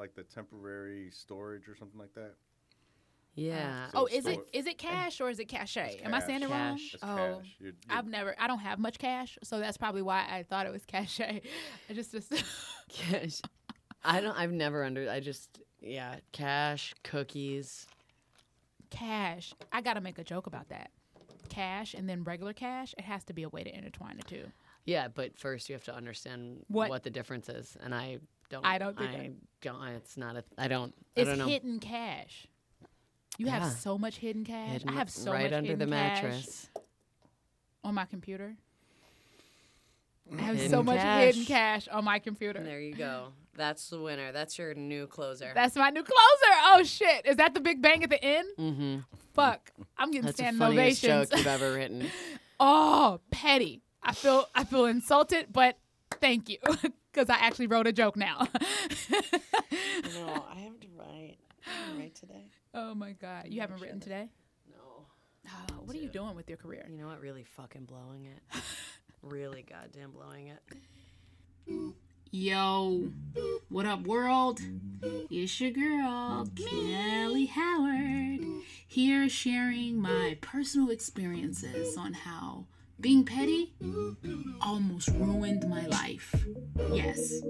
like the temporary storage or something like that. Yeah. Uh, so oh, is it stored- it cash or is it cachet? It's Am I saying it wrong? It's oh, cash. You're- you're- I've never. I don't have much cash, so that's probably why I thought it was cachet. I just just. Cash. I don't. I've never under. I just yeah. Cash, cookies. cash. I got to make a joke about that. Cash and then regular cash. It has to be a way to intertwine the two. Yeah, but first you have to understand What- what, the difference is, and I don't. I don't think I- I don't. It's not a. I don't. It's I don't know. hidden cash. You have so much hidden cash. Hidden I have so right much under the hidden cash mattress. on my computer. I have so much cash. hidden cash on my computer. There you go. That's the winner. That's your new closer. That's my new closer. Oh shit! Is that the big bang at the end? mm-hmm. Fuck! I'm getting That's the standing funniest ovations. joke you've ever written. oh, petty. I feel I feel insulted, but thank you because I actually wrote a joke now. no, I have to write. I write today. oh my god, you haven't written today. No. Oh, what are you doing with your career? You know what? Really fucking blowing it. really goddamn blowing it. Yo, what up, world? It's your girl, Kelly Howard, here sharing my personal experiences on how being petty almost ruined my life. Yes,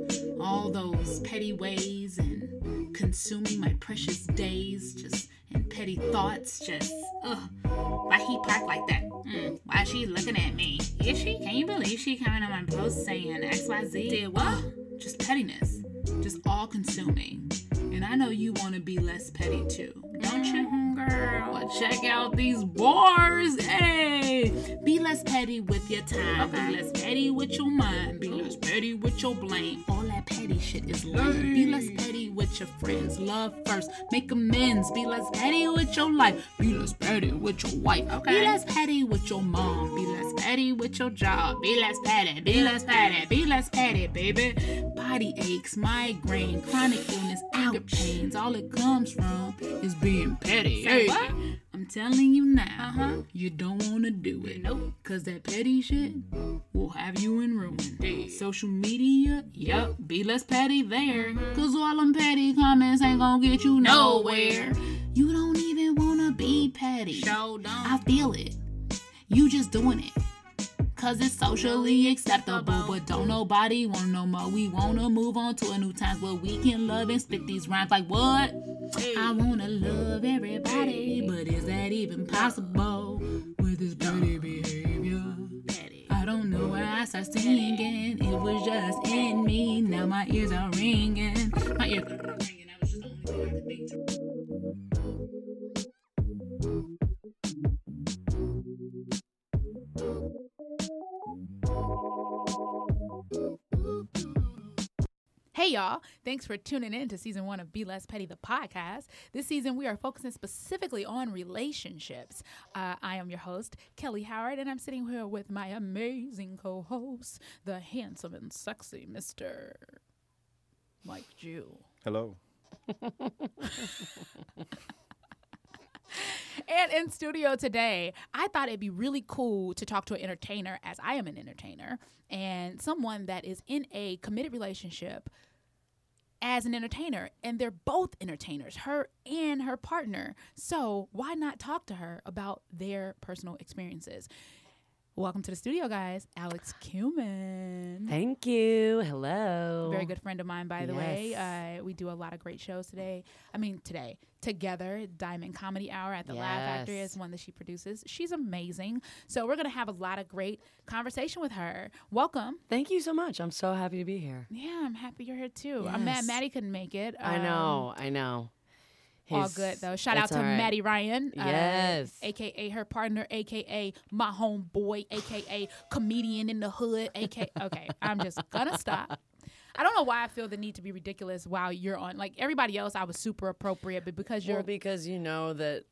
all those petty ways and consuming my precious days just and petty thoughts just, ugh. Why he parked like that? Mm, why she looking at me? Is she? Can you believe she coming on my post saying XYZ? Did what? Just pettiness. Just all consuming. And I know you want to be less petty too, don't you, girl? Check out these bars. Hey, be less petty with your time. Be less petty with your mind. Be less petty with your blame. All that petty shit is lame. Be less petty with your friends. Love first. Make amends. Be less petty with your life. Be less petty with your wife. Okay. Be less petty with your mom. Be less petty with your job. Be less petty. Be less petty. Be less petty, baby. Body aches, migraine, chronic illness, anger pains. All it comes from is being petty. Hey, I'm telling you now, uh-huh. you don't wanna do it. Nope. Cause that petty shit will have you in ruin. Social media, yep, be less petty there. Cause all them petty comments ain't gonna get you nowhere. You don't even wanna be petty. I feel it. You just doing it. Cause it's socially acceptable, but don't nobody want no more. We wanna move on to a new times where we can love and spit these rhymes like what? I wanna love everybody, but is that even possible with this petty behavior? I start singing. It was just in me. Now my ears are ringing. My ears are ringing. I was just only to. Hey y'all, thanks for tuning in to season one of Be Less Petty, the podcast. This season we are focusing specifically on relationships. Uh, I am your host, Kelly Howard, and I'm sitting here with my amazing co host, the handsome and sexy Mr. Mike Jew. Hello. And in studio today, I thought it'd be really cool to talk to an entertainer, as I am an entertainer, and someone that is in a committed relationship as an entertainer. And they're both entertainers, her and her partner. So why not talk to her about their personal experiences? Welcome to the studio, guys. Alex Cuman. Thank you. Hello. Very good friend of mine, by the way. Uh, we do a lot of great shows today. I mean, today together. Diamond Comedy Hour at the Laugh Factory is one that she produces. She's amazing. So we're gonna have a lot of great conversation with her. Welcome. Thank you so much. I'm so happy to be here. Yeah, I'm happy you're here too. I'm mad Maddie couldn't make it. I Um, know. I know. All good though. Shout out to right. Maddie Ryan. uh, Yes. AKA her partner, AKA my homeboy, AKA comedian in the hood, AKA. Okay, I'm just gonna stop. I don't know why I feel the need to be ridiculous while you're on. Like everybody else, I was super appropriate, but because you're Well, because you know that.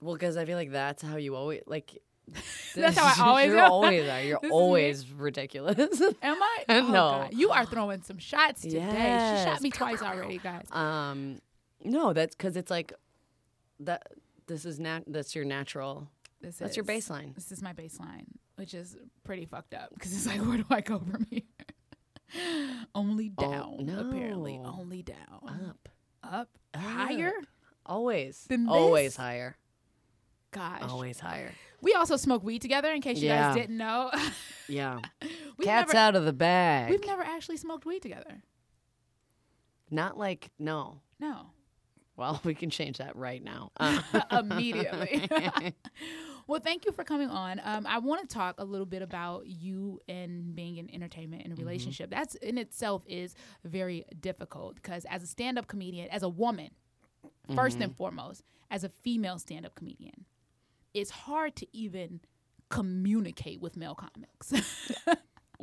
Well, because I feel like that's how you always like. That's how I always You're always are. You're always ridiculous. Am I? No. Oh, God. You are throwing some shots today. She shot me twice already, guys. um, no, that's because it's like that. This is nat. That's your natural. This is. That's your baseline. This is my baseline, which is pretty fucked up because it's like, where do I go from here? Only Oh, down, apparently. Only down. Up. up higher? Always. Than Always this? higher. Gosh. Always higher. We also smoke weed together, in case you Yeah. guys didn't know. Yeah. we've Cat's never, out of the bag. We've never actually smoked weed together. Not like no. No. Well, we can change that right now. Uh, Immediately. well, thank you for coming on. Um, I want to talk a little bit about you and being in entertainment and a relationship. That's in itself is very difficult because as a stand-up comedian, as a woman, 1st and foremost, as a female stand-up comedian, it's hard to even communicate with male comics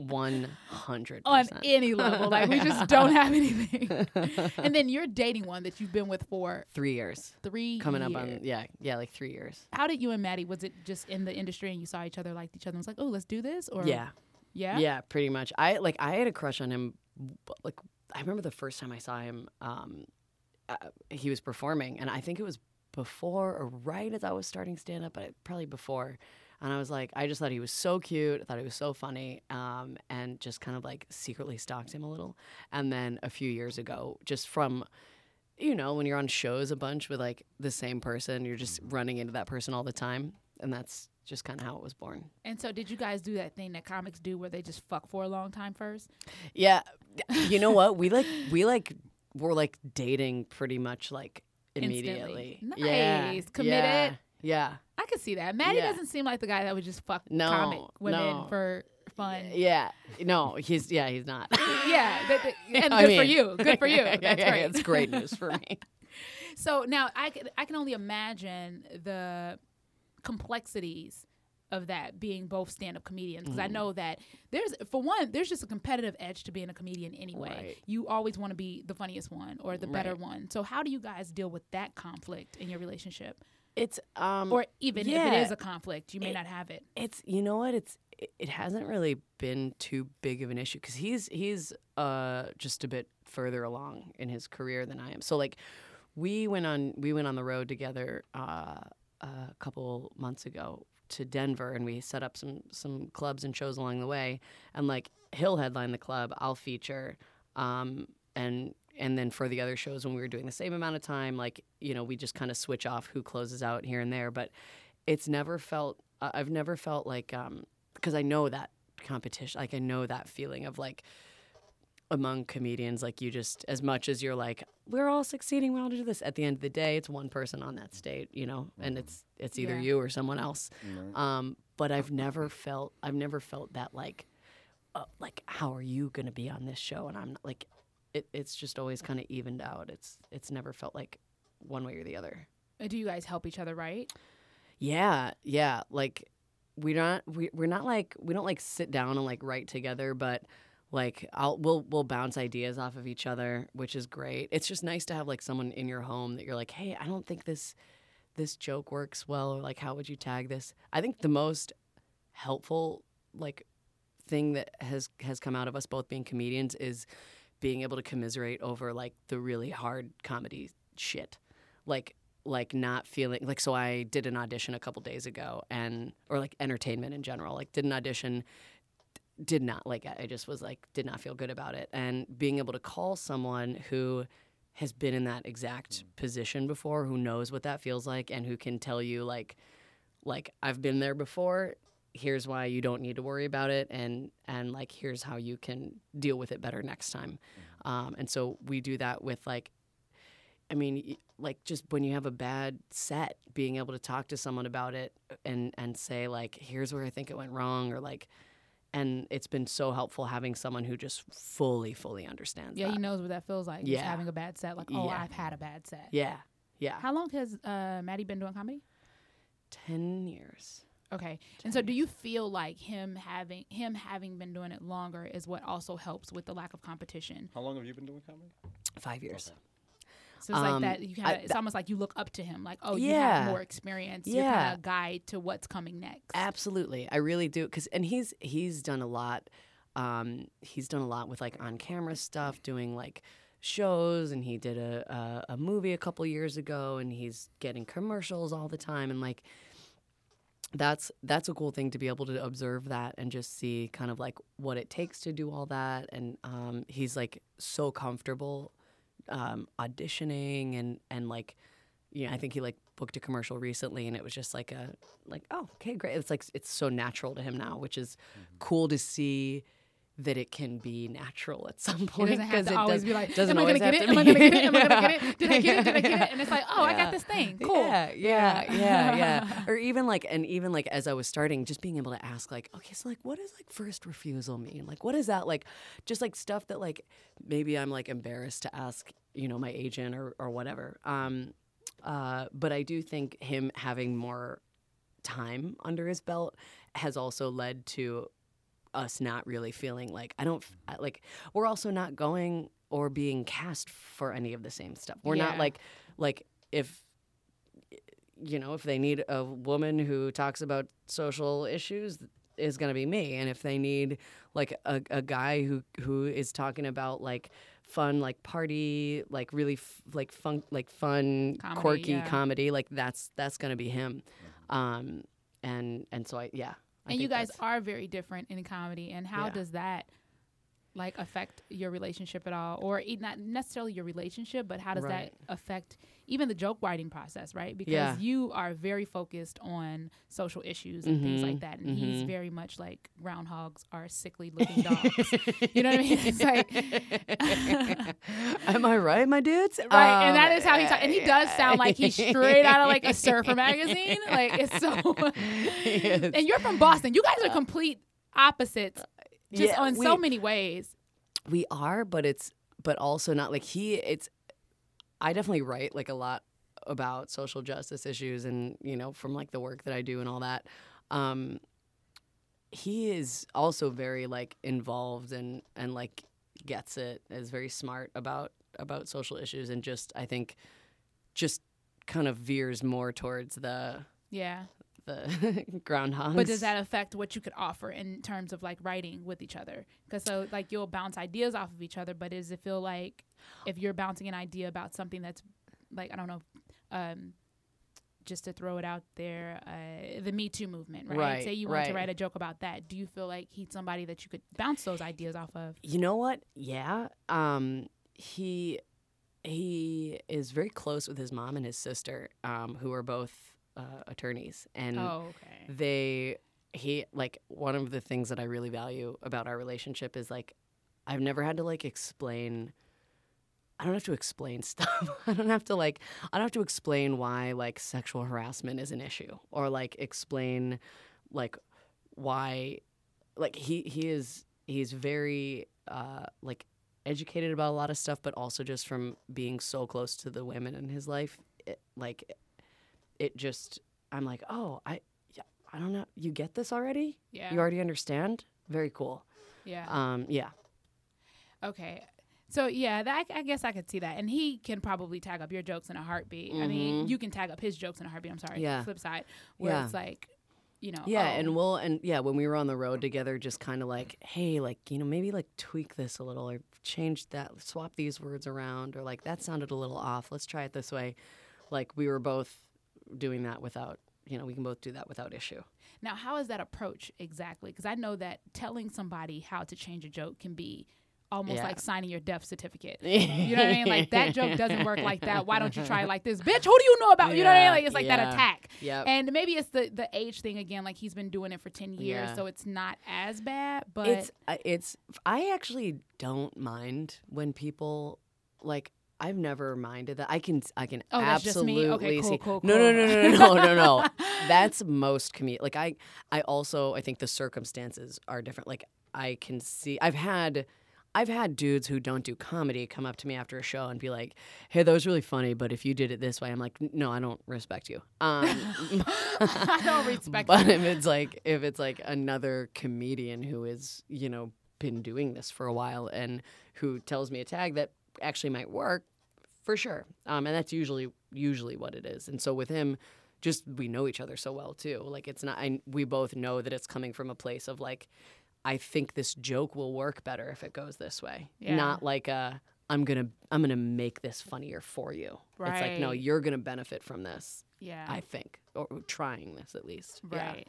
One hundred on any level. Like we just don't have anything. and then you're dating one that you've been with for Three years. three Coming up on yeah, yeah, like three years. How did you and Maddie? Was it just in the industry and you saw each other, liked each other, and was like, "Oh, let's do this"? Or Yeah. yeah, Yeah, pretty much. I like I had a crush on him. Like I remember the first time I saw him. Um, uh, he was performing, and I think it was before or right as I was starting stand up, but probably before. And I was like, I just thought he was so cute. I thought he was so funny, um, and just kind of like secretly stalked him a little. And then a few years ago, just from you know, when you're on shows a bunch with like the same person, you're just running into that person all the time, and that's just kind of how it was born. And so, did you guys do that thing that comics do, where they just fuck for a long time first? Yeah, you know what? We like we like we're like dating pretty much like Instantly. immediately. Yeah, Nice. Committed. Yeah. yeah. I could see that. Maddie Yeah. doesn't seem like the guy that would just fuck No, comic women no. for fun. Yeah. No, he's yeah, he's not. Yeah, that- that- and I good for you. Good for you. Yeah, That's yeah, great. It's great news for me. So now I can I can only imagine the complexities of that being both stand-up comedians because I Mm-hmm. know that there's for one there's just a competitive edge to being a comedian anyway. Right. You always want to be the funniest one or the better Right. one. So how do you guys deal with that conflict in your relationship? It's um Or even if it is a conflict, you may It- not have it. it's you know what it's it, it hasn't really been too big of an issue because he's he's uh just a bit further along in his career than I am. So like we went on we went on the road together uh, a couple months ago to Denver and we set up some some clubs and shows along the way and like he'll headline the club I'll feature um, and and then for the other shows when we were doing the same amount of time like you know we just kind of switch off who closes out here and there but it's never felt I- I've never felt like um because I know that competition like I know that feeling of like among comedians like you just as much as you're like we're all succeeding we're all to do this at the end of the day it's one person on that stage you know and it's it's either Yeah. you or someone else Right. um but I've never felt I've never felt that like uh, like how are you going to be on this show and I'm not, like it, it's just always kind of evened out it's it's never felt like one way or the other Uh, Do you guys help each other right? yeah, yeah. Like we're not we we're not like we don't like sit down and like write together, but like I'll we'll we'll bounce ideas off of each other, which is great. It's just nice to have like someone in your home that you're like, "Hey, I don't think this this joke works well or like how would you tag this?" I think the most helpful like thing that has has come out of us both being comedians is being able to commiserate over like the really hard comedy shit. Like like not feeling like so I did an audition a couple days ago and or like entertainment in general. Like did an audition did not like I just was like did not feel good about it and being able to call someone who has been in that exact position before who knows what that feels like and who can tell you like like I've been there before here's why you don't need to worry about it and and like here's how you can deal with it better next time um, and so we do that with like i mean like just when you have a bad set being able to talk to someone about it and and say like here's where i think it went wrong or like and it's been so helpful having someone who just fully fully understands Yeah, that. he knows what that feels like. Just Yeah. having a bad set. Like, oh, Yeah. I've had a bad set. yeah yeah How long has uh, Maddie been doing comedy? 10 years Okay. And so do you feel like him having him having been doing it longer is what also helps with the lack of competition? How long have you been doing comedy? five years So it's like Um, that you kind I- of it's almost like you look up to him like, oh, you have more experience. You're kind of a guide to what's coming next. Absolutely, I really do. Cause and he's he's done a lot. Um, he's done a lot with like on camera stuff, doing like shows, and he did a a, a movie a couple years ago, and he's getting commercials all the time, and like that's that's a cool thing to be able to observe that and just see kind of like what it takes to do all that, and um, he's like so comfortable um, auditioning and and like you know, I think he like booked a commercial recently and it was just like a like oh okay great. It's like it's so natural to him now which is cool to see that it can be natural at some It point doesn't have to it always does- be like, doesn't am I gonna get it? Am I gonna get it? Am I gonna get it? Did I get it? Did I get it? And it's like, oh, I got this thing. Cool. Yeah, yeah, yeah, yeah. or even like, and even like as I was starting, just being able to ask, like, okay, so like, what does like first refusal mean? Like, what is that? Like, just like stuff that like maybe I'm like embarrassed to ask, you know, my agent or or whatever. Um, uh, but I do think him having more time under his belt has also led to us not really feeling like I don't like we're also not going or being cast for any of the same stuff. We're not like like if you know if they need a woman who talks about social issues is going to be me and if they need like a, a guy who who is talking about like fun like party like really f- like fun like fun Comedy, quirky yeah. comedy like that's that's going to be him um and and so I yeah I and you guys are very different in comedy. And how Yeah. does that like affect your relationship at all, or not necessarily your relationship, but how does Right. that affect even the joke writing process, right? Because Yeah. you are very focused on social issues and things like Mhm, that, and he's mhm. very much like groundhogs are sickly looking dogs. you know what I mean? It's like. Am I right, my dudes? Right, and Um, that is how he talks. And he does sound like he's straight out of like a surfer magazine. Like it's so. Yes. and you're from Boston. You guys are complete opposites, just Yeah, on so many ways. we are, but it's but also not like he. It's I definitely write like a lot about social justice issues, and you know from like the work that I do and all that. Um, he is also very like involved and and like gets it is very smart about about social issues and just I think just kind of veers more towards the Yeah, the groundhogs. but does that affect what you could offer in terms of like writing with each other? Because so like you'll bounce ideas off of each other, but does it feel like if you're bouncing an idea about something that's like I don't know, um, just to throw it out there, uh, the Me Too movement, right? Right, Say you want to write a joke about that. Do you feel like he's somebody that you could bounce those ideas off of? You know what? Yeah. Um, he he is very close with his mom and his sister, um, who are both uh, attorneys, and Oh, okay. they he like one of the things that I really value about our relationship is like I've never had to like explain. I don't have to explain stuff. I don't have to like I don't have to explain why like sexual harassment is an issue or like explain like why like he he is he's very uh like educated about a lot of stuff but also just from being so close to the women in his life it, like it just I'm like, "Oh, I yeah, I don't know. You get this already? Yeah. You already understand? Very cool." yeah. Um yeah. Okay. So yeah, that I guess I could see that, and he can probably tag up your jokes in a heartbeat. I mean, Mhm. you can tag up his jokes in a heartbeat. I'm sorry. Yeah. Flip side, where Yeah. it's like, you know. Yeah, oh, and we'll and yeah, when we were on the road together, just kind of like, hey, like you know, maybe like tweak this a little, or change that, swap these words around, or like that sounded a little off. Let's try it this way. Like we were both doing that without, you know, we can both do that without issue. Now, how is that approach exactly? Because I know that telling somebody how to change a joke can be almost Yeah. like signing your death certificate. You know what I mean? Like that joke doesn't work like that. Why don't you try it like this, bitch? Who do you know about? You know what I mean? Like it's like that attack. Yep. And maybe it's the the age thing again. Like he's been doing it for ten years, Yeah. so it's not as bad. But it's uh, it's I actually don't mind when people like I've never minded that. I can I can Oh, that's just me? absolutely Okay, cool, see. cool, No, no, no, no, no, no, no, no. That's most comedic. Like I I also I think the circumstances are different. Like I can see I've had I've had dudes who don't do comedy come up to me after a show and be like, "Hey, that was really funny, but if you did it this way," I'm like, "No, I don't respect you." Um, I don't respect but you. if it's like if it's like another comedian who is you know been doing this for a while and who tells me a tag that actually might work for sure um, and that's usually usually what it is and so with him just we know each other so well too like it's not I, we both know that it's coming from a place of like i think this joke will work better if it goes this way Yeah. not like a i'm gonna i'm gonna make this funnier for you Right. it's like no you're gonna benefit from this yeah. i think or trying this at least Yeah. Right.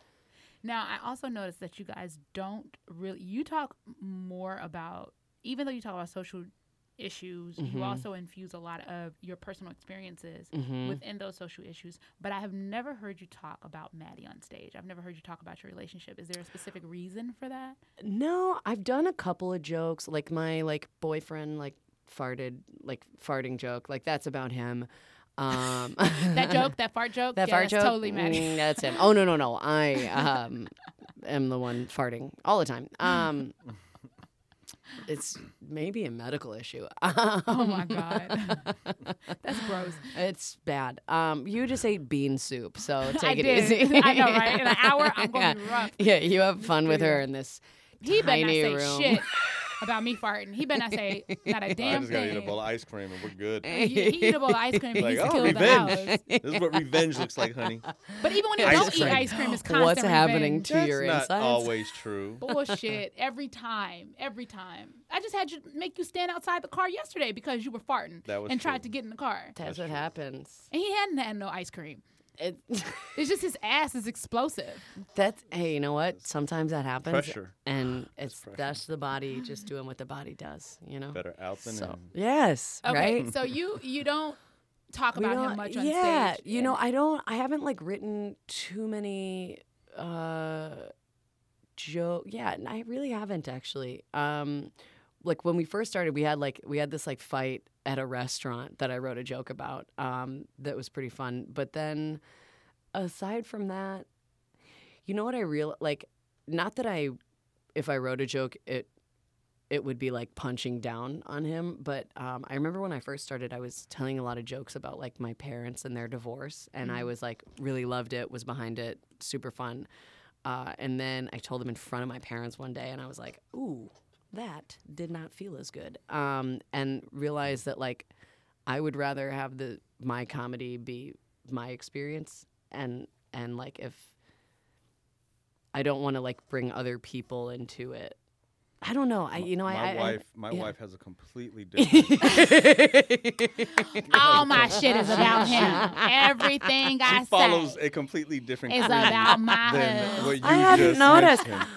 Now, I also noticed that you guys don't really, you talk more about, even though you talk about social issues, Mhm. you also infuse a lot of your personal experiences Mhm. within those social issues. But I have never heard you talk about Maddie on stage. I've never heard you talk about your relationship. Is there a specific reason for that? No, I've done a couple of jokes, like my like boyfriend like farted, like farting joke, like that's about him. Um, That joke, that fart joke, that yeah, fart that's joke, totally Maddie. mm, that's him. Oh no, no, no, I um, am the one farting all the time. Um, it's maybe a medical issue. Oh my god, that's gross. It's bad. Um, you just ate bean soup, so take I it did. easy. I know, right? In an hour, I'm gonna yeah. be rough. Yeah, you have fun with her in this He tiny room. Shit about me farting. He better not say not a damn I just gotta eat a bowl of ice cream and we're good. He, he eat a bowl of ice cream and Like, he's oh, killed the revenge. house. this is what revenge looks like, honey. But even when he Ice don't eat ice cream, it's constant What's happening revenge. to That's your not insides? always true. Bullshit every time, every time. I just had you make you stand outside the car yesterday because you were farting That was and tried to get in the car, That's what happens. and he hadn't had no ice cream. It, It's just his ass is explosive. that's hey, you know what? Sometimes that happens, Pressure. and it's pressure. that's the body just doing what the body does. You know. Better out than So in. yes, Okay, right. so you you don't talk We about him don't- much on yeah, stage. you know, I don't. I haven't like written too many uh joke. Yeah, and I really haven't actually. Um, like when we first started, we had like we had this like fight at a restaurant that I wrote a joke about. Um, that was pretty fun. But then, aside from that, you know what I real like. Not that I, if I wrote a joke, it it would be like punching down on him. But um, I remember when I first started, I was telling a lot of jokes about like my parents and their divorce, and I was like really loved it, was behind it, super fun. Uh, and then I told them in front of my parents one day, and I was like, "Ooh, that did not feel as good," um, and realized that like I would rather have the my comedy be my experience, and and like if I don't want to like bring other people into it. I don't know. I you know my I, I wife, my yeah. wife has a completely different. All my shit is about him. Everything I she follows say a completely different is about my than what you I hadn't just noticed. mentioned.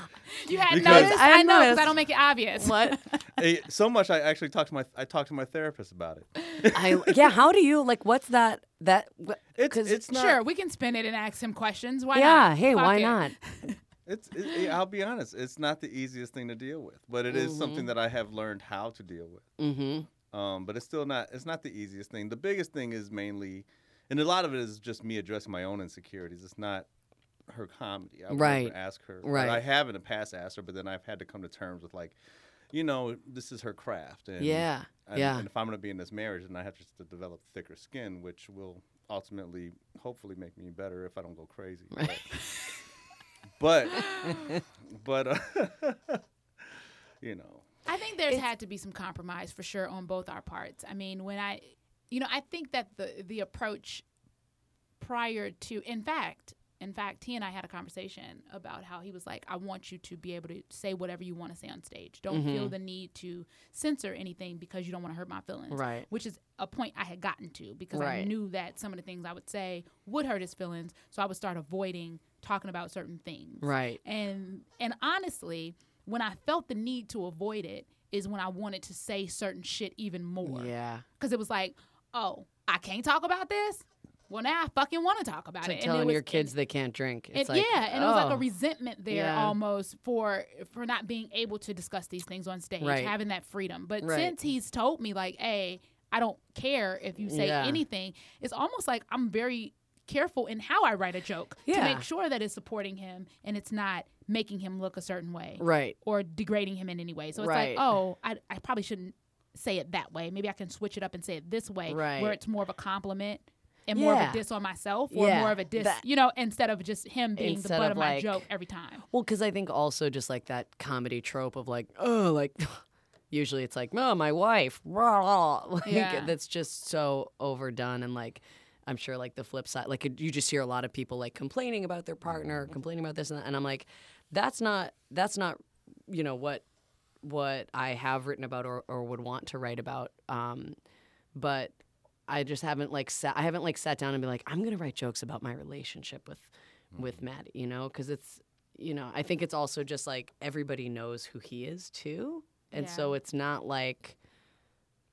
You hadn't Because- noticed? I I, know because I noticed. don't make it obvious. what? Eh, so much, I actually talked to my I talked to my therapist about it. I yeah. How do you like? What's that? That what- It's 'cause- it's not. Sure, we can spin it and ask him questions. Why yeah. not? Hey, Fuck why it. not? It's. It, it- I'll be honest. It's not the easiest thing to deal with, but it is Mm-hmm. something that I have learned how to deal with. Mm-hmm. Um, but it's still not. It's not the easiest thing. The biggest thing is mainly, and a lot of it is just me addressing my own insecurities. It's not her comedy. I would Right. never ask her. But Right. I have in the past asked her, but then I've had to come to terms with like, you know, this is her craft. And, Yeah. And, yeah. And if I'm going to be in this marriage, then I have to develop thicker skin, which will ultimately, hopefully, make me better if I don't go crazy. But, but, but uh, you know, I think there's had to be some compromise for sure on both our parts. I mean, when I, you know, I think that the the approach prior to, in fact, in fact, he and I had a conversation about how he was like, I want you to be able to say whatever you want to say on stage. Don't mm-hmm. feel the need to censor anything because you don't want to hurt my feelings. Right. Which is a point I had gotten to because I knew that some of the things I would say would hurt his feelings. So I would start avoiding talking about certain things Right. and and honestly when i felt the need to avoid it is when i wanted to say certain shit even more Yeah. because it was like oh i can't talk about this well now i fucking want to talk about like it telling it was, your kids they can't drink. It's like yeah and it was like oh. a resentment there Yeah. almost for for not being able to discuss these things on stage Right. having that freedom but Right. since he's told me like hey i don't care if you say Yeah. anything it's almost like i'm very careful in how i write a joke to make sure that it's supporting him and it's not making him look a certain way Right. or degrading him in any way. So it's Right. like, oh, I, I probably shouldn't say it that way. Maybe I can switch it up and say it this way, Right. where it's more of a compliment and more of a diss on myself, or Yeah, more of a diss, that- you know, instead of just him being the butt of, of my like- joke every time. Well, because I think also just like that comedy trope of like, oh, like usually it's like, oh, my wife, rah. like Yeah. that's just so overdone and like. I'm sure, like the flip side, like you just hear a lot of people like complaining about their partner, complaining about this and that, and I'm like, that's not, that's not, you know, what, what I have written about or, or would want to write about. Um, but I just haven't like sat, I haven't like sat down and be like, I'm gonna write jokes about my relationship with, with Matt, you know, because it's, you know, I think it's also just like everybody knows who he is too, and so it's not like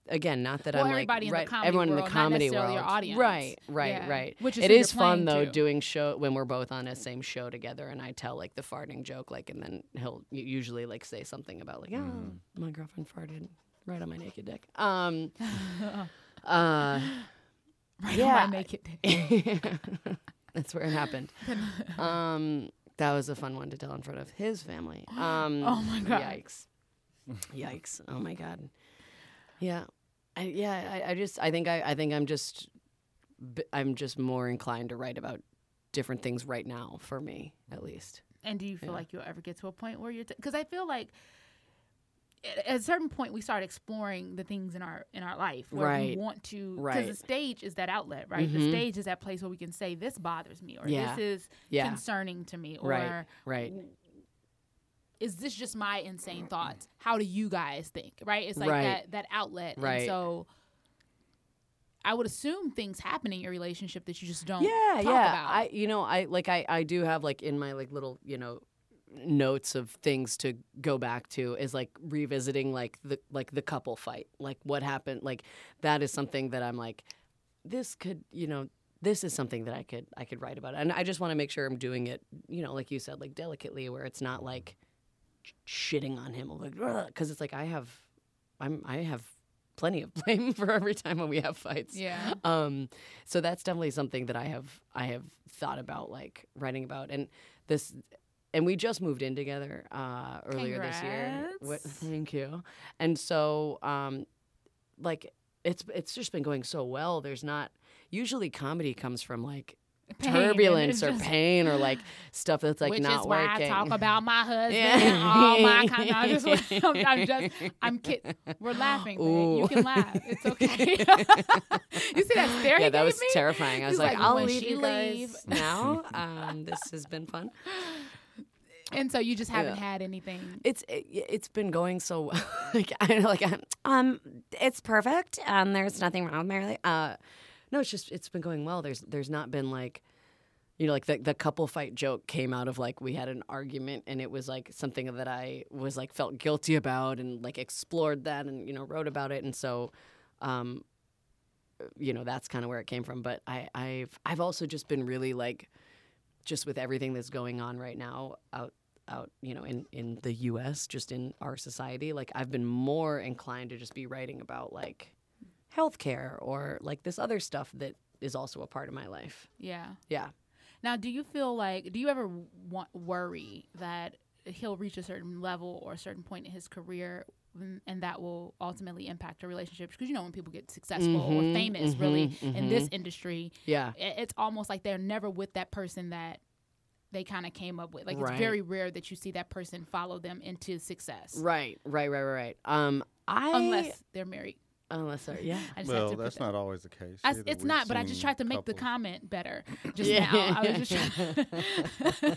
again, not that Well, I'm like in right, comedy everyone in the comedy necessarily world, your audience. right, right, Yeah. right. Which is it who you're is fun though to. doing show when we're both on a same show together, and I tell like the farting joke, like, and then he'll usually like say something about like, oh, my girlfriend farted right on my naked dick. Um, uh, Right Yeah. on my naked dick. that's where it happened. Um, that was a fun one to tell in front of his family. Um, Oh my God. Yikes! Yikes! Oh my god! Yeah, I, yeah. I, I just, I think, I, I think I'm just, I'm just more inclined to write about different things right now for me, at least. And do you feel Yeah. like you'll ever get to a point where you're? Because I feel like at a certain point we start exploring the things in our in our life where Right. we want to. Because Right. the stage is that outlet, right? The Mhm. stage is that place where we can say this bothers me or Yeah. this is Yeah. concerning to me or Right. Right. is this just my insane thoughts? How do you guys think? Right? It's like Right. that that outlet. And Right. so I would assume things happen in your relationship that you just don't yeah talk yeah about. i you know i like i i do have like in my like little you know notes of things to go back to is like revisiting like the like the couple fight. Like what happened like that is something that i'm like this could you know this is something that i could i could write about. And i just want to make sure i'm doing it you know like you said like delicately where it's not like shitting on him. Like because it's like i have i'm i have plenty of blame for every time when we have fights. Yeah. um so that's definitely something that i have i have thought about like writing about. And this and we just moved in together uh earlier this year What- thank you and so um like it's it's just been going so well there's not usually comedy comes from like Pain, turbulence or just- pain or like stuff that's like Which not is why working I talk about my husband Yeah. and all my kind. I'm just, I'm, I'm just, I'm kidding. We're laughing. You can laugh. It's okay. you see that stare yeah, that was me? terrifying. I was like, like, "I'll leave you guys leave." now. Um, this has been fun." And so you just haven't Yeah. had anything. It's it, it's been going so well. like I like I'm, um it's perfect and there's nothing wrong with my rela- uh no it's just it's been going well. There's there's not been like you know like the the couple fight joke came out of like we had an argument and it was like something that I was like felt guilty about and like explored that and you know wrote about it and so um you know that's kind of where it came from but I I've I've also just been really like just with everything that's going on right now out out you know in in the US just in our society like I've been more inclined to just be writing about like healthcare or like this other stuff that is also a part of my life. Yeah. Yeah. Now, do you feel like, do you ever want, worry that he'll reach a certain level or a certain point in his career and- and that will ultimately impact your relationships? Because, you know, when people get successful or Mhm, famous, really, mhm, in this industry, Yeah. it's almost like they're never with that person that they kind of came up with. Like, Right. it's very rare that you see that person follow them into success. Right, right, right, right, right. Um I Unless they're married. unless they're, yeah. I just Well, to put that's that- not always the case. I, it's We've not, but I just seen tried to make the comment better just Yeah. now. I was just trying.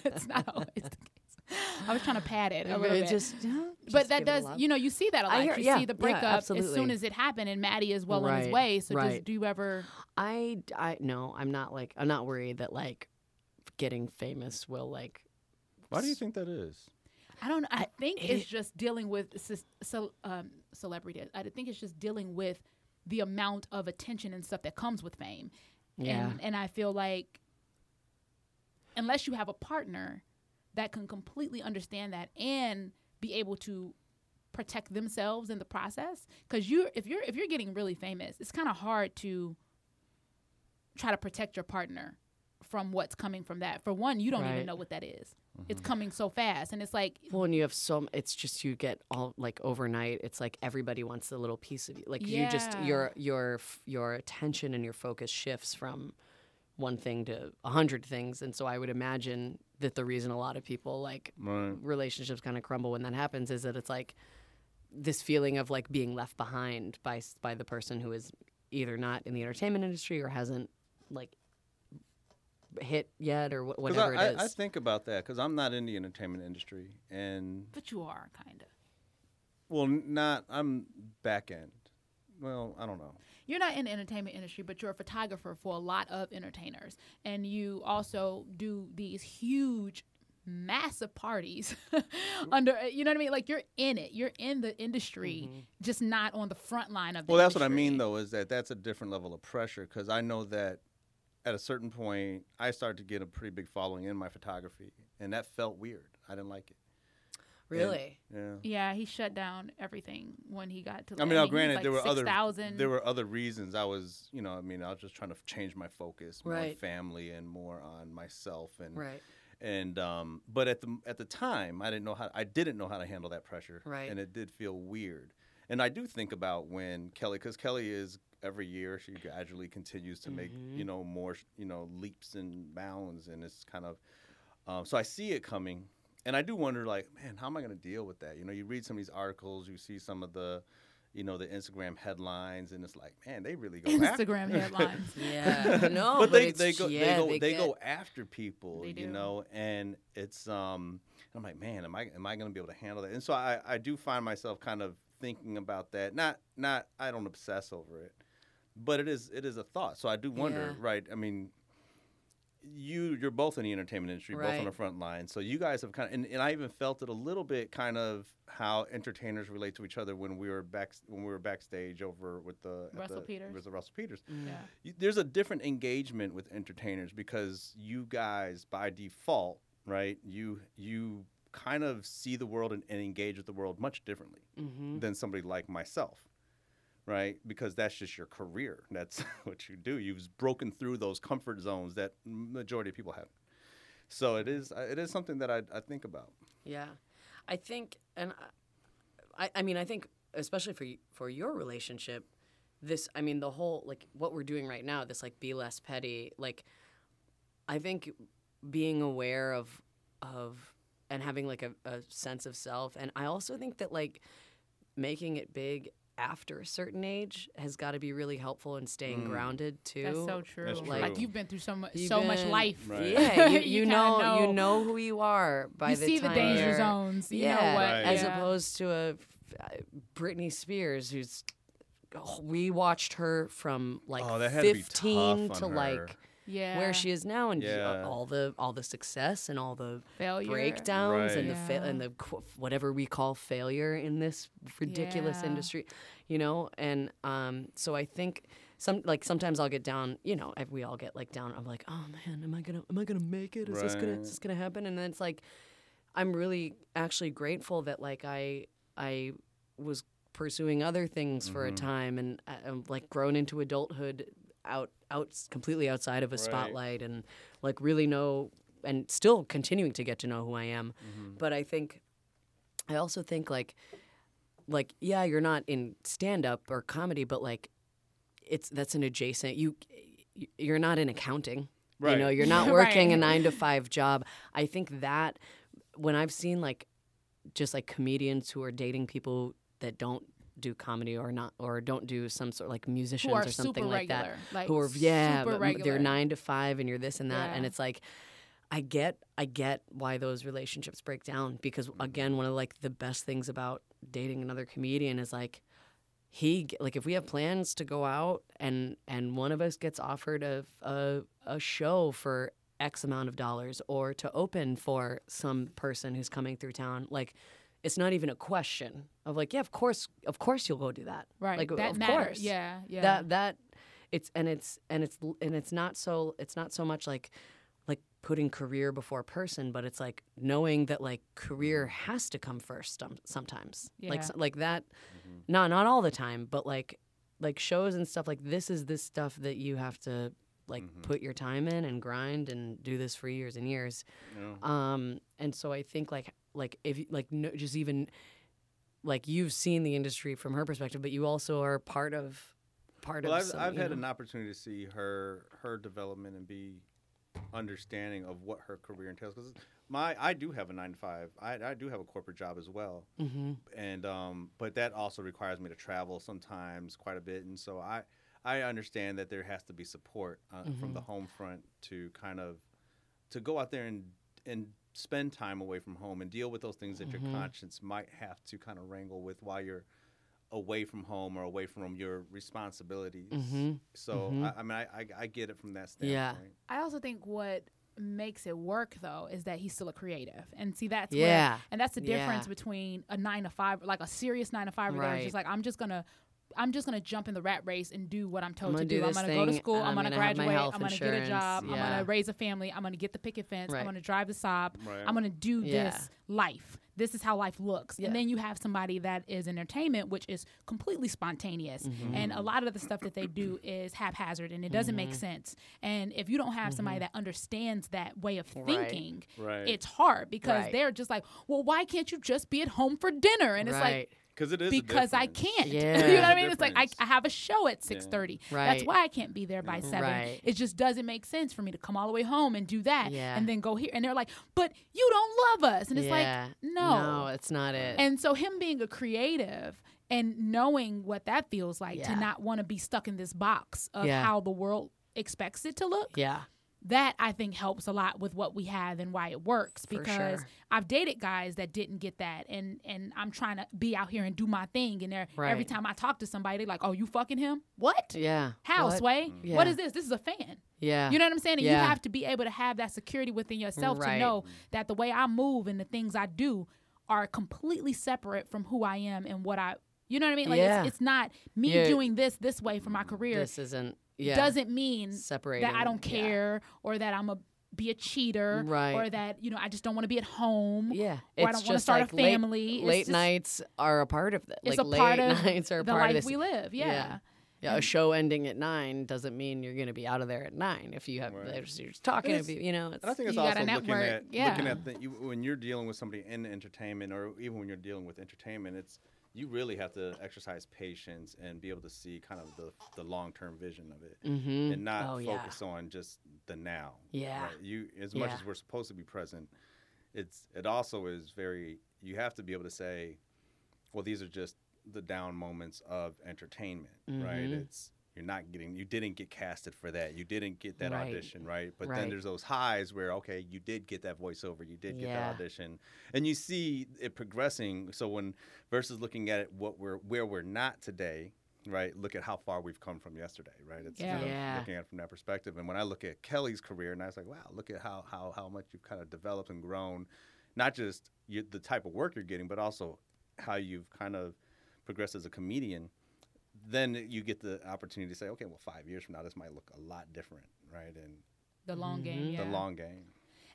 it's not always the case. I was trying to pad it a little bit. just, yeah, but just that give it a does, you know, you see that a lot. hear- you yeah, see the yeah, breakup as soon as it happened, and Maddie is well on his way. So does, do you ever? I, I no, I'm not like I'm not worried that like getting famous will like Why do you think that is? I don't. know. I think it- it's just dealing with ce- ce- um, celebrity. I think it's just dealing with the amount of attention and stuff that comes with fame. Yeah. And, and I feel like unless you have a partner that can completely understand that and be able to protect themselves in the process because you if you're if you're getting really famous it's kind of hard to try to protect your partner from what's coming from that for one you don't even know what that is. Mm-hmm. it's coming so fast and it's like Well, and you have so it's just you get all like overnight. It's like everybody wants a little piece of you. Like you just your your your attention and your focus shifts from one thing to a hundred things. And so I would imagine that the reason a lot of people like Right. relationships kind of crumble when that happens is that it's like this feeling of like being left behind by by the person who is either not in the entertainment industry or hasn't like hit yet or wh- whatever I, it is. I, I think about that because I'm not in the entertainment industry, and but you are kind of well, not I'm back end. Well, I don't know. you're not in the entertainment industry, but you're a photographer for a lot of entertainers, and you also do these huge massive parties under you know what I mean like you're in it you're in the industry Mm-hmm. just not on the front line of the Well, that's what I mean, though, is that that's a different level of pressure because I know that at a certain point, I started to get a pretty big following in my photography, and that felt weird. I didn't like it. And- Really? yeah. yeah he shut down everything when he got to I mean, now he's granted, like there were other 6,000. there were other reasons. I was, you know, I mean, I was just trying to change my focus more on Right. family and more on myself and Right. and um but at the at the time i didn't know how i didn't know how to handle that pressure Right. and it did feel weird and i do think about when kelly because kelly is every year she gradually continues to make Mm-hmm. you know more you know leaps and bounds and it's kind of um, so i see it coming and i do wonder like man how am i going to deal with that you know you read some of these articles you see some of the you know the instagram headlines and it's like man they really go after Instagram headlines Yeah. No, but, but, they, they go yeah, they go they, they, get- go after people They you know and it's um i'm like man am i am i going to be able to handle that and so i i do find myself kind of thinking about that not not i don't obsess over it but it is it is a thought so i do wonder Yeah. right i mean you you're both in the entertainment industry both on the front line so you guys have kind of and, and i even felt it a little bit kind of how entertainers relate to each other when we were back when we were backstage over with the Russell the- Peters. with the russell peters Mm. yeah you- there's a different engagement with entertainers because you guys by default right you you kind of see the world and, and engage with the world much differently Mhm. than somebody like myself right? Because that's just your career. That's what you do. You've broken through those comfort zones that majority of people have so it is uh, it is something that i, I think about. Yeah, I think, and I, I mean, I think especially for for your relationship, this, I mean, the whole like what we're doing right now, this like be less petty, like, I think being aware of of and having like a, a sense of self, and I also think that like making it big after a certain age has got to be really helpful in staying Mm. grounded too. that's so true That's like true. you've been through so much You've so much life Right. Yeah, you, You you, know, know. you know who you are by you the see the danger you're- zones you yeah, know what Right. as yeah. opposed to a uh, Britney Spears who's we watched her from like Oh, that had to 15 to on her. like yeah where she is now and uh, Yeah. all the all the success and all the failure breakdowns and the fa- and the qu- whatever we call failure in this ridiculous Yeah. industry, you know. And um, so I think some like sometimes I'll get down, you know, if we all get like down. I'm like, oh man, am I gonna am I gonna make it? Is this gonna is this gonna happen? And then it's like, I'm really actually grateful that like I I was pursuing other things for a Mm-hmm. time and I- I'm like grown into adulthood out out completely outside of a Right. spotlight and like really know and still continuing to get to know who I am. Mm-hmm. But I think I also think like like yeah, you're not in stand up or comedy, but like it's that's an adjacent you you're not in accounting. Right. You know, you're not Right. working a 9 to 5 job. I think that when I've seen like just like comedians who are dating people that don't do comedy or not or don't do some sort of like musicians or something like that like who are yeah super but m- regular. they're nine to five and you're this and that and it's like i get i get why those relationships break down because mm-hmm. again one of like the best things about dating another comedian is like he like if we have plans to go out and and one of us gets offered a a, a show for x amount of dollars or to open for some person who's coming through town like it's not even a question of like yeah of course of course you'll go do that. Right. Like that of matters. course. yeah yeah. That that it's and it's and it's and it's not so it's not so much like like putting career before person but it's like knowing that like career has to come first sometimes. Like Yeah. so- like that not not all the time but like like shows and stuff like this is this stuff that you have to like put your time in and grind and do this for years and years. You know? um and so i think like like if like no, just even like you've seen the industry from her perspective but you also are part of part well of i've, some, I've had know. an opportunity to see her her development and be understanding of what her career entails because my i do have a nine to five I, I do have a corporate job as well Mhm. and um but that also requires me to travel sometimes quite a bit and so i i understand that there has to be support uh, from the home front to kind of to go out there and and spend time away from home and deal with those things that your conscience might have to kind of wrangle with while you're away from home or away from your responsibilities Mhm. so I, I mean I, I i get it from that standpoint Yeah. I also think what makes it work though is that he's still a creative and see that's Yeah. where, and that's the difference Yeah. between a nine to five like a serious nine to five right. Right. just like i'm just gonna I'm just gonna jump in the rat race and do what I'm told gonna to do do. I'm gonna go to school. I'm, I'm gonna gonna graduate. I'm gonna get a insurance, job. I'm gonna raise a family. I'm gonna get the picket fence. Right. I'm gonna drive the Saab. Right. I'm gonna do Yeah. this life. This is how life looks. Yeah. And then you have somebody that is entertainment, which is completely spontaneous. Mm-hmm. And a lot of the stuff that they do is haphazard and it doesn't Mm-hmm. make sense. And if you don't have somebody that understands that way of thinking, Right. it's hard because Right. they're just like, well, why can't you just be at home for dinner? And it's like, right. Because it is because I can't. Yeah. you know what I mean? It's like I. I have a show at six thirty. That's Right. why I can't be there by seven. Right. It just doesn't make sense for me to come all the way home and do that Yeah. and then go here. And they're like, but you don't love us. And it's yeah. like, no. no, it's not it. And so him being a creative and knowing what that feels like to not want to be stuck in this box of Yeah. how the world expects it to look yeah, that I think helps a lot with what we have and why it works because sure. I've dated guys that didn't get that and and I'm trying to be out here and do my thing and they're every time I talk to somebody they're like, "Oh, you fucking him? What? yeah. How, What? Sway? Yeah. What is this? This is a fan." Yeah, You know what I'm saying? And you have to be able to have that security within yourself to know that the way I move and the things I do are completely separate from who I am and what I you know what I mean? Like Yeah. it's, it's not me Yeah. doing this this way for my career this isn't. Yeah, doesn't mean separating. that I don't yeah. care or that I'm a be a cheater Right. or that you know I just don't want to be at home Yeah, or I don't want to start like a family. Late, late just- nights are a part of that. It's like a late part of nights are a the part of life this. we live. Yeah. Yeah. Yeah, a show ending at nine doesn't mean you're going to be out of there at nine. If you have, Right. there's- you're just talking to people, you know. It's, And I think it's You gotta also looking network, at yeah. looking at the, you, when you're dealing with somebody in entertainment, or even when you're dealing with entertainment, it's you really have to exercise patience and be able to see kind of the the long term vision of it, Mhm. and not Oh, yeah. focus on just the now. Yeah. right? You as much Yeah. as we're supposed to be present, it's it also is very you have to be able to say, well, these are just the down moments of entertainment, right? Mhm. It's you're not getting you didn't get casted for that. You didn't get that Right. audition, right? But Right. then there's those highs where okay, you did get that voiceover, you did get Yeah. that audition. And you see it progressing. So when versus looking at it what we're where we're not today, right? Look at how far we've come from yesterday, right? It's Yeah. kind of Yeah. looking at it from that perspective. And when I look at Kelly's career, and I was like, wow, look at how how how much you've kind of developed and grown, not just you, the type of work you're getting, but also how you've kind of progressed as a comedian. Then you get the opportunity to say, okay, well, five years from now, this might look a lot different, right? And The long game. Mhm. Yeah. the long game.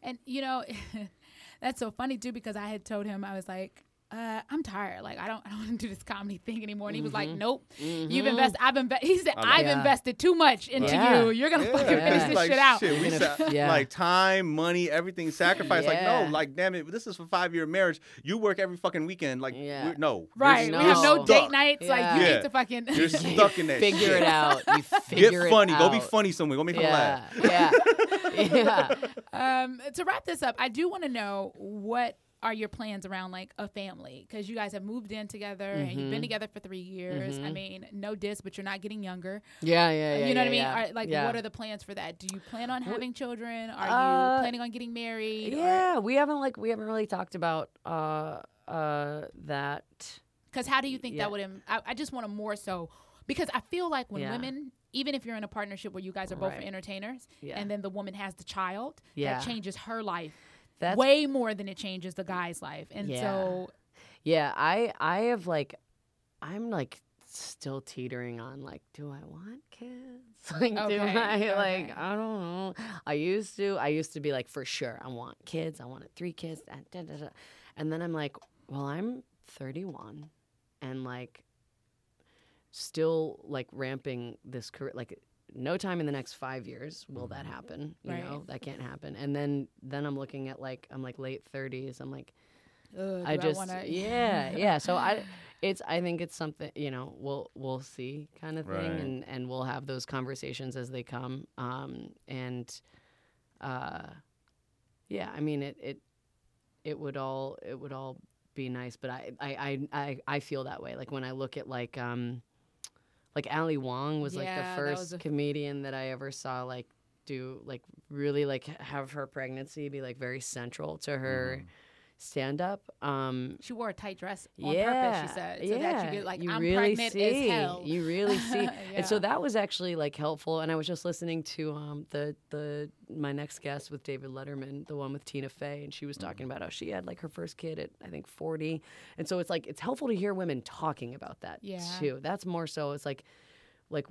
And you know, that's so funny too because I had told him I was like, uh, I'm tired. Like I don't, I don't want to do this comedy thing anymore. And he was like, Nope. You've Mhm. invested. I've invested. He said, I know. I've Yeah. invested too much into Yeah. you. You're gonna Yeah, fucking finish this like, shit out. Shit, we sa- yeah. Like time, money, everything sacrificed. Like no, like damn it, this is for five year marriage. You work every fucking weekend. Like Yeah. we're- no, Right. You're, We have no date stuck. nights. Like you Yeah. need to fucking. You're stuck in that. Figure shit. it out. You figure Get it funny. Go be funny somewhere. Go make them laugh. Yeah, yeah, yeah. um, to wrap this up, I do want to know what are your plans around like a family because you guys have moved in together and you've been Mhm. together for three years. I Mhm. mean, no diss, but you're not getting younger. Yeah, yeah, yeah. you know what I mean? yeah. Are, like, yeah. what are the plans for that? Do you plan on having children? Are Uh, you planning on getting married? Yeah, we haven't like we haven't really talked about uh uh that. Because how do you think Yeah. that would? Im- I, I just want to more so because I feel like when Yeah. women, even if you're in a partnership where you guys are both Right. entertainers, Yeah. and then the woman has the child, Yeah. that changes her life That's way more than it changes the guy's life. And Yeah. so, Yeah, I I have like I'm like still teetering on like do I want kids? Like do Okay, I like okay. I don't know. I used to I used to be like for sure I want kids. I wanted 3 kids. da, da, da. And then I'm like, well, I'm 31 and like still like ramping this career like no time in the next 5 years will that happen, you Right. know? That can't happen. And then then I'm looking at like I'm like late 30s. I'm like ugh, I do just wanna, yeah yeah. So I it's I think it's something you know we'll we'll see kind of thing Right. and and we'll have those conversations as they come. Um and uh yeah I mean it it it would all it would all be nice but I I I I, I feel that way like when I look at like um like Ali Wong was like Yeah, the first was a- comedian that I ever saw like do like really like have her pregnancy be like very central to her mm-hmm. Stand up. Um, She wore a tight dress on yeah, purpose. She said, so yeah. that you get like, you I'm really pregnant see, as hell. You really see, and so that was actually like helpful. And I was just listening to um, the the my next guest with David Letterman, the one with Tina Fey, and she was talking about how she had like her first kid at I think 40, and so it's like it's helpful to hear women talking about that Yeah. too. That's more so. It's like like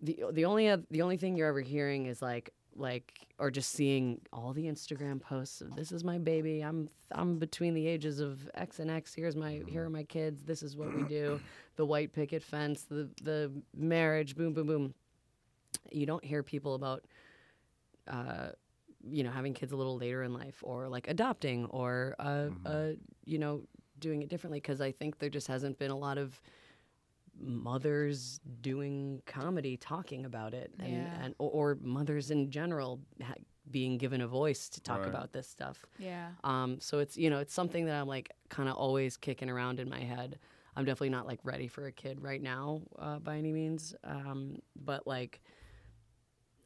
the the only the only thing you're ever hearing is like like or just seeing all the Instagram posts of this is my baby. I'm I'm between the ages of X and X. Here's my here are my kids. This is what we do. The white picket fence, the the marriage, boom boom boom. You don't hear people about uh you know having kids a little later in life or like adopting or uh, uh you know doing it differently because I think there just hasn't been a lot of mothers doing comedy talking about it and, Yeah. and or, or mothers in general ha- being given a voice to talk Right. about this stuff yeah. um, so it's you know it's something that i'm like kind of always kicking around in my head i'm definitely not like ready for a kid right now uh, by any means um, but like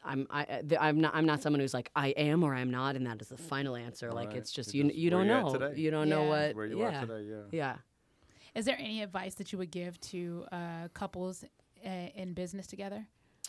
I'm I I'm not I'm not someone who's like I am or I'm not and that is the final answer like Right. it's just You're you just you don't know today. you don't know what Where you yeah are today, yeah. yeah Is there any advice that you would give to uh, couples uh, in business together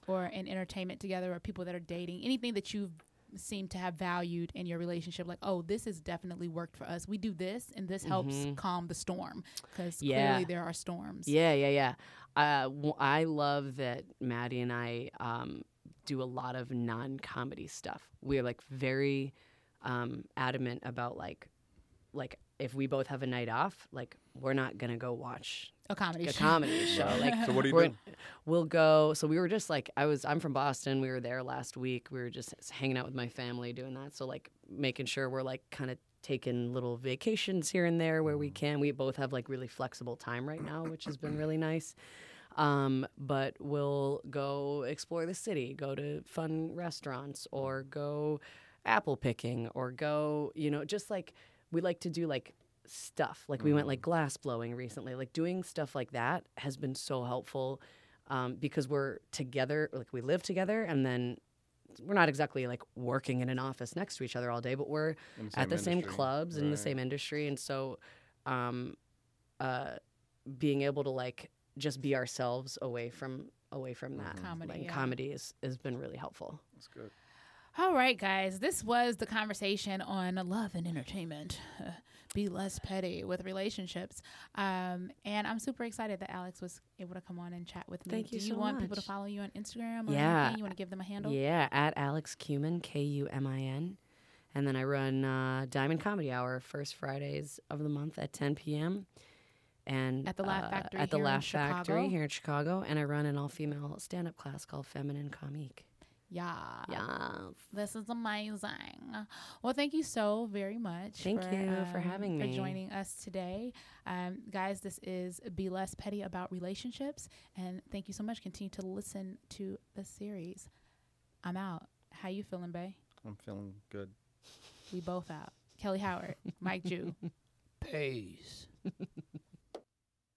or in entertainment together or people that are dating? Anything that you've seem to have valued in your relationship? Like, oh, this has definitely worked for us. We do this and this helps Mhm. calm the storm because Yeah. clearly there are storms. Yeah, yeah, yeah. Uh, w- I love that Maddie and I um, do a lot of non-comedy stuff. We're like very um, adamant about like, like if we both have a night off, like we're not gonna go watch A comedy a show. comedy show. Like So what do you we're- do? We'll go. So we were just like, I was. I'm from Boston. We were there last week. We were just hanging out with my family, doing that. So like, making sure we're like kind of taking little vacations here and there where we can. We both have like really flexible time right now, which has been really nice. Um, but we'll go explore the city, go to fun restaurants, or go apple picking, or go, you know, just like we like to do like stuff. Like we went like glass blowing recently. Like doing stuff like that has been so helpful um, because we're together, like we live together, and then we're not exactly like working in an office next to each other all day, but we're In at the same industry. clubs in the same industry, and so um, uh, being able to like just be ourselves away from away from that Comedy, like, yeah. comedy is, has been really helpful. That's good. All right, guys. This was the conversation on love and entertainment. Be less petty with relationships. Um, and I'm super excited that Alex was able to come on and chat with me. Thank you Do you so want people to follow you on Instagram or Yeah. anything? You want to give them a handle? Yeah, at Alex Kumin, K U M I N. And then I run uh, Diamond Comedy Hour first Fridays of the month at 10 p.m. And At the Laugh uh, Factory at the here in Laugh Factory Chicago? here in Chicago, and I run an all-female stand-up class called Feminine Comique. Yeah. Yeah, This is amazing. Well, thank you so very much. Thank you for having me. For joining us today. Um, guys, this is Be Less Petty About Relationships. And thank you so much. Continue to listen to the series. I'm out. How you feeling, Bay? I'm feeling good. We both out. Kelly Howard, Mike Jew. Peace.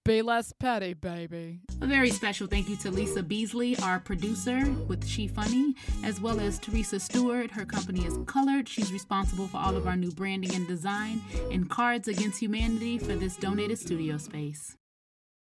Be less petty, baby. A very special thank you to Lisa Beasley, our producer with She Funny, as well as Teresa Stewart. Her company is Colored. She's responsible for all of our new branding and design, and Cards Against Humanity for this donated studio space.